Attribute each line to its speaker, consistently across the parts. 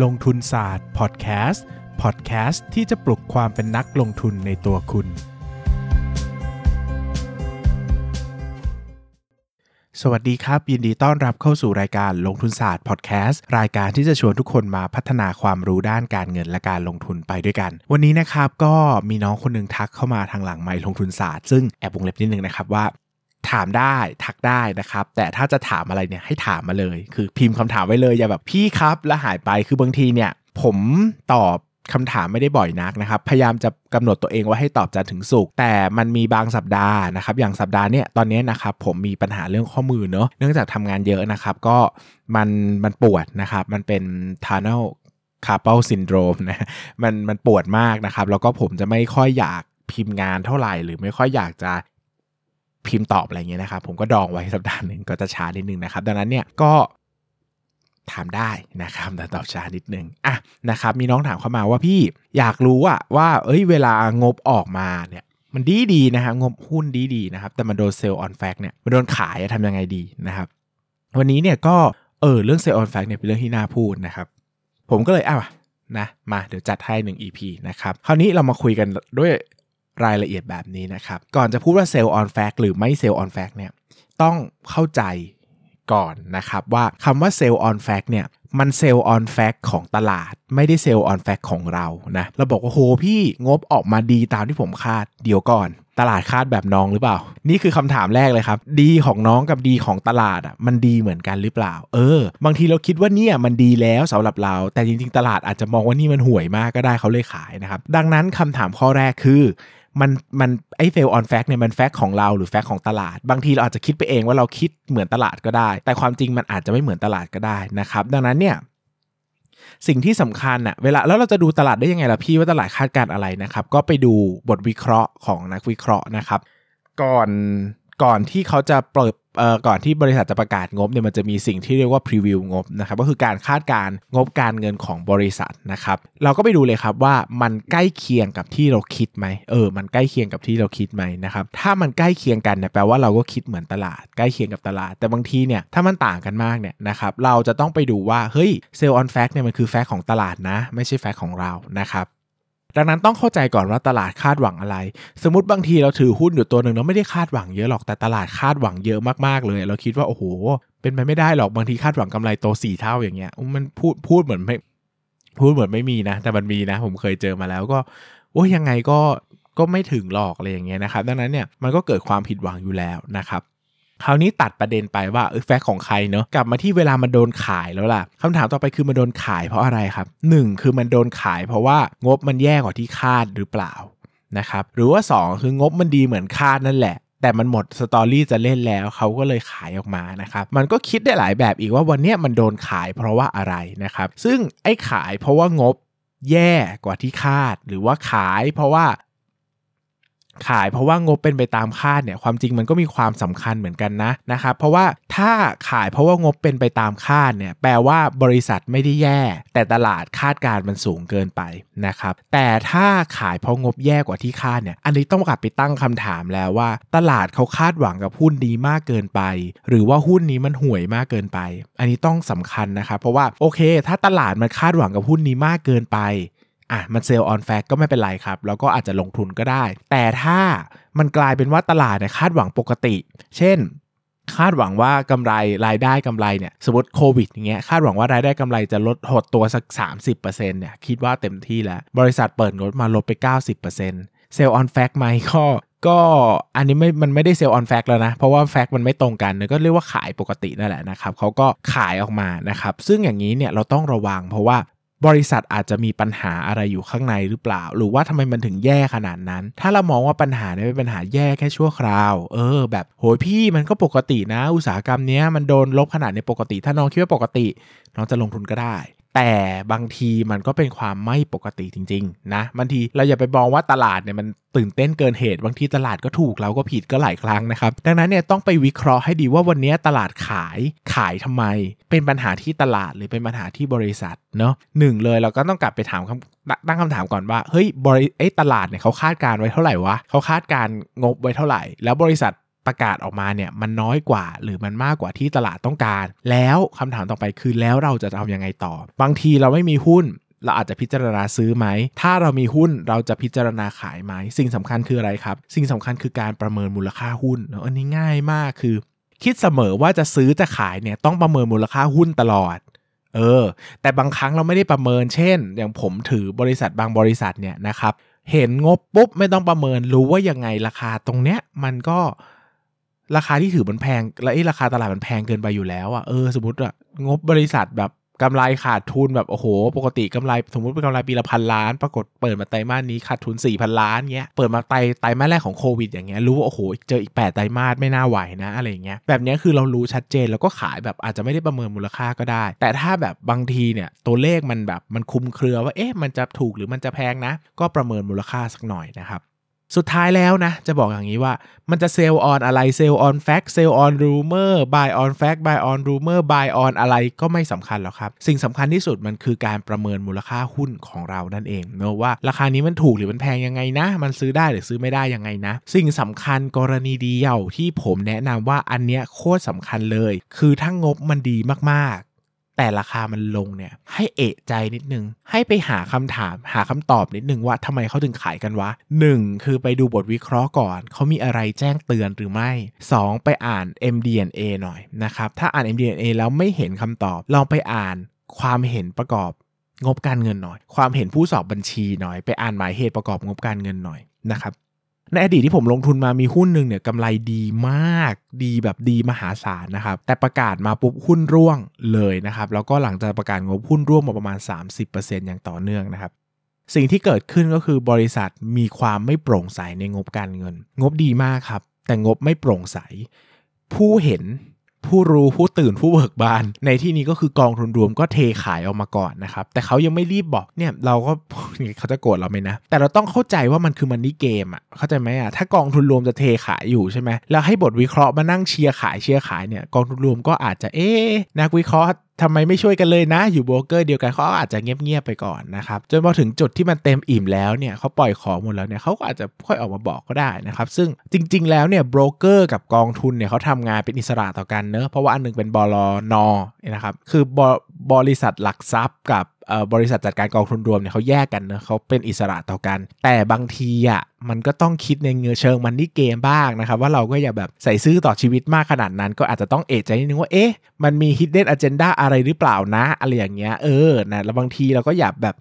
Speaker 1: ลงทุนศาสตร์พอดแคสต์พอดแคสต์ที่จะปลุกความเป็นนักลงทุนในตัวคุณ สวัสดีครับ ยินดีต้อนรับเข้าสู่รายการลงทุนศาสตร์พอดแคสต์รายการที่จะชวนทุกคนมาพัฒนาความรู้ด้านการเงินและการลงทุนไปด้วยกัน วันนี้นะครับก็มีน้องคนหนึ่งทักเข้ามาทางหลังไมค์ลงทุนศาสตร์ซึ่งแอบวงเล็บนิดนึงนะครับว่า ถามได้ทักได้นะครับ แต่ถ้าจะถามอะไรเนี่ยให้ถามมาเลย คือพิมพ์คำถามไว้เลยอย่าแบบพี่ครับแล้วหายไปคือบางทีเนี่ย ผมตอบคำถามไม่ได้บ่อยนักนะครับ พยายามจะกำหนดตัวเองว่าให้ตอบจันถึงสุกแต่มันมีบางสัปดาห์นะครับ อย่างสัปดาห์เนี่ยตอนนี้นะครับผมมีปัญหาเรื่องข้อมือเนอะเนื่องจากทำงานเยอะนะครับ ก็มันมันปวดนะครับ มันเป็น tunnel carpal syndrome นะมันมันปวดมากนะครับ แล้วก็ผมจะไม่ค่อยอยากพิมพ์งานเท่าไหร่ หรือไม่ค่อยอยากจะ พิมพ์ตอบอะไรเงี้ยนะครับผมก็ดองไว้สัปดาห์หนึ่งก็จะช้านิดนึงนะครับ ดังนั้นเนี่ยก็ถามได้นะครับแต่ตอบช้านิดนึงอะนะครับมีน้องถามเข้ามาว่าพี่อยากรู้อะว่า เอ้ยเวลางบออกมาเนี่ยมันดีดีนะฮะงบหุ้นดีดีนะครับ แต่มันโดน sell on fact เนี่ยมันโดนขายทำยังไงดีนะครับ วันนี้เนี่ยก็เออเรื่อง sell on fact เนี่ยเป็นเรื่องที่น่าพูดนะครับ ผมก็เลยอะนะมาเดี๋ยวจัดให้หนึ่ง EP นะครับ คราวนี้เรามาคุยกันด้วย รายละเอียดแบบนี้นะครับ ก่อนจะพูดว่า sell on fact หรือไม่ sell on fact เนี่ยต้องเข้าใจก่อนนะครับว่าคำว่า sell on fact เนี่ยมัน sell on fact ของตลาด ไม่ได้ sell on fact ของเรานะเราบอกว่าโหพี่งบออกมาดีตามที่ผมคาดเดี๋ยวก่อน ตลาดคาดแบบน้องหรือเปล่า นี่คือคำถามแรกเลยครับ ดีของน้องกับดีของตลาดอะมันดีเหมือนกันหรือเปล่า เออ บางทีเราคิดว่าเนี่ยมันดีแล้วสำหรับเรา แต่จริงๆ ตลาดอาจจะมองว่านี่มันห่วยมากก็ได้เขาเลยขายนะครับดังนั้นคำถามข้อแรกคือ มันมันไอ้เฟลออนแฟกเนี่ยมันแฟกของเราหรือแฟกของตลาด บางทีเราอาจจะคิดไปเองว่าเราคิดเหมือนตลาดก็ได้ แต่ความจริงมันอาจจะไม่เหมือนตลาดก็ได้นะครับ ดังนั้นเนี่ยสิ่งที่สำคัญอะเวลาแล้วเราจะดูตลาดได้ยังไงล่ะพี่ว่าตลาดคาดการอะไรนะครับ ก็ไปดูบทวิเคราะห์ของนักวิเคราะห์นะครับ ก่อน ก่อนที่เขาจะเปิดเอ่อก่อนที่บริษัทจะประกาศงบเนี่ยมันจะมีสิ่งที่เรียกว่าพรีวิวงบนะครับก็คือการคาดการงบการเงินของบริษัทนะครับเราก็ไปดูเลยครับว่ามันใกล้เคียงกับที่เราคิดไหมเออมันใกล้เคียงกับที่เราคิดไหมนะครับถ้ามันใกล้เคียงกันเนี่ยแปลว่าเราก็คิดเหมือนตลาด ใกล้เคียงกับตลาด แต่บางทีเนี่ยถ้ามันต่างกันมากเนี่ยนะครับเราจะต้องไปดูว่าเฮ้ยเซลล์ออนแฟกเนี่ยมันคือแฟกของตลาดนะ ไม่ใช่แฟกของเรานะครับ ดังนั้นต้องเข้าใจก่อนว่าตลาดคาดหวังอะไร สมมติบางทีเราถือหุ้นอยู่ตัวหนึ่งเราไม่ได้คาดหวังเยอะหรอกแต่ตลาดคาดหวังเยอะมากๆเลย เราคิดว่าโอ้โห เป็นไปไม่ได้หรอกบางทีคาดหวังกำไรโตสี่เท่าอย่างเงี้ยมันพูดพูดเหมือนไม่พูดเหมือนไม่มีนะ แต่มันมีนะ ผมเคยเจอมาแล้วก็โอ้ยยังไงก็ก็ไม่ถึงหรอกอะไรอย่างเงี้ยนะครับ ดังนั้นเนี่ยมันก็เกิดความผิดหวังอยู่แล้วนะครับ คราวนี้ตัดประเด็นไปว่าเออแฟกของใครเนอะกลับมาที่เวลามันโดนขายแล้วล่ะคำถามต่อไปคือมันโดนขายเพราะอะไรครับ 1 คือมันโดนขายเพราะว่างบมันแย่กว่าที่คาดหรือเปล่านะครับหรือว่า 2 คืองบมันดีเหมือนคาดนั่นแหละแต่มันหมดสตอรี่จะเล่นแล้วเขาก็เลยขายออกมานะครับ มันก็คิดได้หลายแบบอีกว่าวันนี้มันโดนขายเพราะว่าอะไรนะครับ ซึ่งไอ้ขายเพราะว่างบแย่กว่าที่คาด หรือว่าขายเพราะว่า ขายเพราะว่างบเป็นไปตามคาดเนี่ยความจริงมันก็มีความสำคัญเหมือนกันนะนะครับเพราะว่าถ้าขายเพราะว่างบเป็นไปตามคาดเนี่ยแปลว่าบริษัทไม่ได้แย่ แต่ตลาดคาดการมันสูงเกินไปนะครับแต่ถ้าขายเพราะงบแย่กว่าที่คาดเนี่ยอันนี้ต้องกลับไปตั้งคำถามแล้วว่า ตลาดเขาคาดหวังกับหุ้นดีมากเกินไป หรือว่าหุ้นนี้มันห่วยมากเกินไป อันนี้ต้องสำคัญนะครับเพราะว่าโอเค ถ้าตลาดมันคาดหวังกับหุ้นนี้มากเกินไป อะมัน sell on fact ก็ไม่เป็นไรครับ แล้วก็อาจจะลงทุนก็ได้ แต่ถ้ามันกลายเป็นว่าตลาดเนี่ยคาดหวังปกติ เช่น คาดหวังว่ากำไรรายได้กำไรเนี่ยสมมติโควิดอย่างเงี้ยคาดหวังว่ารายได้กำไรจะลดหดตัวสัก 30%เนี่ยคิดว่าเต็มที่แล้ว บริษัทเปิดงบมาลดไป 90% sell on fact ไหมก็ก็อันนี้ไม่ มันไม่ได้เซลล์ออนแฟกแล้วนะ เพราะว่าแฟกมันไม่ตรงกันก็เรียกว่าขายปกตินั่นแหละนะครับเขาก็ขายออกมานะครับ ซึ่งอย่างนี้เนี่ยเราต้องระวังเพราะว่า บริษัทอาจจะมีปัญหาอะไรอยู่ข้างในหรือเปล่า หรือว่าทำไมมันถึงแย่ขนาดนั้น ถ้าเรามองว่าปัญหาเนี่ยเป็นปัญหาแย่แค่ชั่วคราว เออ แบบโหยพี่มันก็ปกตินะ อุตสาหกรรมเนี้ยมันโดนลบขนาดในปกติ ถ้าน้องคิดว่าปกติ น้องจะลงทุนก็ได้ แต่บางทีมันก็เป็นความไม่ปกติจริงๆนะบางทีเราอย่าไปมองว่าตลาดเนี่ยมันตื่นเต้นเกินเหตุบางทีตลาดก็ถูกเราก็ผิดก็หลายครั้งนะครับดังนั้นเนี่ยต้องไปวิเคราะห์ให้ดีว่าวันนี้ตลาดขายขายทำไม เป็นปัญหาที่ตลาดหรือเป็นปัญหาที่บริษัทเนาะหนึ่งเลยเราก็ต้องกลับไปถามตั้งคำถามก่อนว่าเฮ้ยบริไอ้ตลาดเนี่ยเขาคาดการไว้เท่าไหร่วะเขาคาดการงบไว้เท่าไหร่ แล้วบริษัท ประกาศออกมาเนี่ยมันน้อยกว่า หรือมันมากกว่าที่ตลาดต้องการ แล้วคำถามต่อไปคือแล้วเราจะทำยังไงต่อ บางทีเราไม่มีหุ้นเราอาจจะพิจารณาซื้อไหม ถ้าเรามีหุ้นเราจะพิจารณาขายไหม สิ่งสำคัญคืออะไรครับ สิ่งสำคัญคือการประเมินมูลค่าหุ้นอันนี้ง่ายมากคือ คิดเสมอว่าจะซื้อจะขายเนี่ยต้องประเมินมูลค่าหุ้นตลอด เออ แต่บางครั้งเราไม่ได้ประเมิน เช่น อย่างผมถือบริษัทบางบริษัทเนี่ยนะครับ เห็นงบปุ๊บไม่ต้องประเมินรู้ว่ายังไงราคาตรงเนี้ยมันก็ ราคาที่ถือมันแพง และไอ้ราคาตลาดมันแพงเกินไปอยู่แล้วอะเออสมมติอะงบบริษัทแบบกำไรขาดทุนแบบโอ้โห ปกติกำไรสมมติเป็นกำไรปีละพันล้าน ปรากฏเปิดมาไตรมาสนี้ขาดทุน4ี่พันล้านเงี้ยเปิดมาไตรไตรมาสแรกของโควิดอย่างเงี้ยรู้ว่าโอ้โหเจออีก 8 ไตรมาสไม่น่าไหวนะอะไรเงี้ยแบบนี้คือเรารู้ชัดเจนแล้วก็ขายแบบอาจจะไม่ได้ประเมินมูลค่าก็ได้ แต่ถ้าแบบบางทีเนี่ยตัวเลขมันแบบมันคลุมเครือว่าเอ๊ะมันจะถูกหรือมันจะแพงนะ ก็ประเมินมูลค่าสักหน่อยนะครับ สุดท้ายแล้วนะ จะบอกอย่างนี้ว่ามันจะ sell on อะไร sell on fact sell on rumor buy on fact buy on rumor buy on อะไรก็ไม่สำคัญหรอกครับ สิ่งสำคัญที่สุดมันคือการประเมินมูลค่าหุ้นของเรานั่นเองเนอะว่าราคานี้มันถูกหรือมันแพงยังไงนะ มันซื้อได้หรือซื้อไม่ได้ยังไงนะ สิ่งสำคัญกรณีเดียวที่ผมแนะนำว่าอันเนี้ยโคตรสำคัญเลย คือถ้างงบมันดีมาก แต่ราคามันลงเนี่ยให้เอะใจนิดนึง ให้ไปหาคำถามหาคำตอบนิดนึงว่าทำไมเขาถึงขายกันวะ 1. คือไปดูบทวิเคราะห์ก่อน เขามีอะไรแจ้งเตือนหรือไม่ 2. ไปอ่าน MD&A หน่อยนะครับ ถ้าอ่าน MD&A แล้วไม่เห็นคำตอบ ลองไปอ่านความเห็นประกอบงบการเงินหน่อย ความเห็นผู้สอบบัญชีหน่อย ไปอ่านหมายเหตุประกอบงบการเงินหน่อยนะครับ ในอดีตที่ผมลงทุนมามีหุ้นหนึ่งเนี่ยกำไรดีมากดีแบบดีมหาศาลนะครับ แต่ประกาศมาปุ๊บหุ้นร่วงเลยนะครับ แล้วก็หลังจากประกาศงบหุ้นร่วงมาประมาณ 30%อย่างต่อเนื่องนะครับ สิ่งที่เกิดขึ้นก็คือบริษัทมีความไม่โปร่งใสในงบการเงิน งบดีมากครับ แต่งบไม่โปร่งใส ผู้เห็น ผู้รู้ผู้ตื่นผู้เบิกบาน ในที่นี้ก็คือกองทุนรวมก็เทขายออกมาก่อนนะครับ แต่เขายังไม่รีบบอกเนี่ยเราก็เขาจะโกรธเราไหมนะ แต่เราต้องเข้าใจว่ามันคือ money game อะเข้าใจไหมอะถ้ากองทุนรวมจะเทขายอยู่ใช่ไหมแล้วให้บทวิเคราะห์มานั่งเชียร์ขายเชียร์ขายเนี่ยกองทุนรวมก็อาจจะเอ๊นักวิเคราะห์ ทำไมไม่ช่วยกันเลยนะ อยู่โบรกเกอร์เดียวกันเขาอาจจะเงียบๆไปก่อนนะครับจนพอถึงจุดที่มันเต็มอิ่มแล้วเนี่ยเขาปล่อยของหมดแล้วเนี่ยเขาก็อาจจะค่อยออกมาบอกก็ได้นะครับซึ่งจริง ๆ แล้วเนี่ยโบรกเกอร์กับกองทุนเนี่ยเขาทำงานเป็นอิสระต่อกันเนอะเพราะว่าอันนึงเป็นบลนนะครับคือบริษัทหลักทรัพย์กับ บริษัทจัดการกองทุนรวมเนี่ยเขาแยกกันนะเขาเป็นอิสระต่อกัน แต่บางทีอะมันก็ต้องคิดในเงือเชิงมันนี่เกมบ้างนะครับ ว่าเราก็อย่าแบบใส่ซื้อต่อชีวิตมากขนาดนั้น ก็อาจจะต้องเอะใจนิดนึงว่าเอ๊ะมันมี hidden agenda อะไรหรือเปล่านะ อะไรอย่างเงี้ยเออนะแล้วบางทีเราก็อย่าแบบ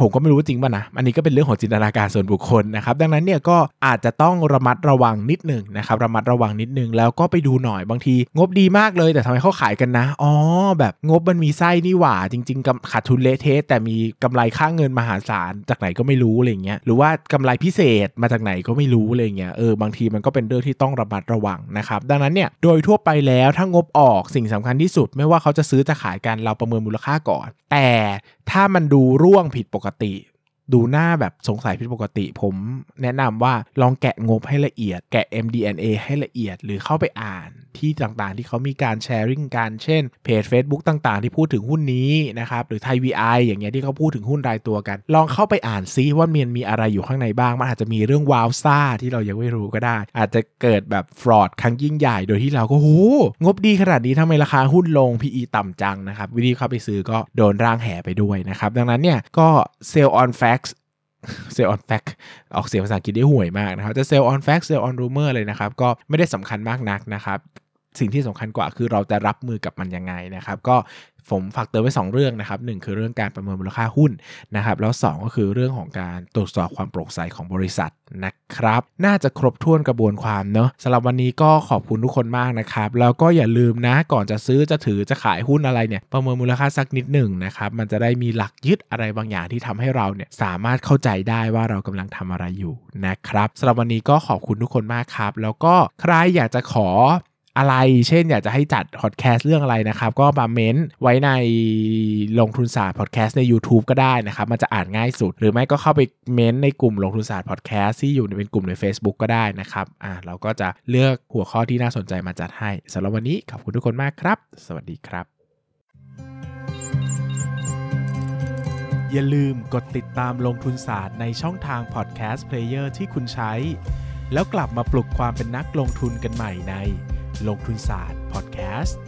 Speaker 1: ผมก็ไม่รู้จริงป่ะนะ อันนี้ก็เป็นเรื่องของจินตนาการส่วนบุคคลนะครับ ดังนั้นเนี่ยก็อาจจะต้องระมัดระวังนิดหนึ่งนะครับ ระมัดระวังนิดหนึ่งแล้วก็ไปดูหน่อยบางที งบดีมากเลยแต่ทำไมเขาขายกันนะ อ๋อ แบบงบมันมีไส้นี่หว่า จริงๆขาดทุนเละเทะแต่มีกำไรค่าเงินมหาศาลจากไหนก็ไม่รู้อะไรเงี้ย หรือว่ากำไรพิเศษมาจากไหนก็ไม่รู้อะไรเงี้ย เออบางทีมันก็เป็นเรื่องที่ต้องระมัดระวังนะครับ ดังนั้นเนี่ยโดยทั่วไปแล้วถ้างบออกสิ่งสำคัญที่สุด ไม่ว่าเขาจะซื้อจะขายกันเราประเมินมูลค่าก่อน แต่ถ้ามันดูร่วงผิดปกกติ ดูหน้าแบบสงสัยผิดปกติ ผมแนะนำว่าลองแกะงบให้ละเอียด แกะ MD&A ให้ละเอียด หรือเข้าไปอ่านที่ต่างๆ ที่เขามีการ sharing กันเช่นเพจ Facebook ต่างๆ ที่พูดถึงหุ้นนี้นะครับหรือไทย VI อย่างเงี้ยที่เขาพูดถึงหุ้นรายตัวกัน ลองเข้าไปอ่านซิว่ามันมีอะไรอยู่ข้างในบ้าง มันอาจจะมีเรื่องวาวซ่าที่เรายังไม่รู้ก็ได้ อาจจะเกิดแบบ fraud ครั้งยิ่งใหญ่โดยที่เราก็โหงบดีขนาดนี้ทำไมราคาหุ้นลง PE ต่ำจังนะครับวิธีเข้าไปซื้อก็โดนร่างแหไปด้วยนะครับดังนั้นเนี่ยก็ sell on fact sell on fact ออกเสียงภาษาอังกฤษได้ห่วยมากนะครับจะ sell on fact sell on rumor เลยนะครับ ก็ไม่ได้สำคัญมากนักนะครับ สิ่งที่สำคัญกว่าคือเราจะรับมือกับมันยังไงนะครับก็ผมฝากเตือนไว้ 2 เรื่องนะครับหคือเรื่องการประเมินมูลค่าหุ้นนะครับแล้ว 2 ก็คือเรื่องของการตรวจสอบความโปร่งใสของบริษัทนะครับ น่าจะครบถ้วนกระบวนความเนอะสำหรับวันนี้ก็ขอบคุณทุกคนมากนะครับแล้วก็อย่าลืมนะก่อนจะซื้อจะถือจะขายหุ้นอะไรเนี่ยประเมินมูลค่าสักนิดหนึ่งนะครับมันจะได้มีหลักยึดอะไรบางอย่างที่ทำให้เราเนี่ยสามารถเข้าใจได้ว่าเรากำลังทำอะไรอยู่นะครับสำหรับวันนี้ก็ขอบคุณทุกคนมากครับ แล้วก็ใครอยากจะขอ อะไร เช่น อยากจะให้จัดพอดแคสต์เรื่องอะไรนะครับ ก็มาเม้นไว้ในลงทุนศาสตร์พอดแคสต์ใน YouTube ก็ได้นะครับ มันจะอ่านง่ายสุด หรือไม่ก็เข้าไปเม้นในกลุ่มลงทุนศาสตร์พอดแคสต์ที่อยู่ในเป็นกลุ่มใน Facebook ก็ได้นะครับอ่าเราก็จะเลือกหัวข้อที่น่าสนใจมาจัดให้สำหรับวันนี้ขอบคุณทุกคนมากครับ สวัสดีครับ อย่าลืมกดติดตามลงทุนศาสตร์ในช่องทางพอดแคสต์เพลเยอร์ที่คุณใช้ แล้วกลับมาปลุกความเป็นนักลงทุนกันใหม่ใน ลงทุนศาสตร์พอดแคสต์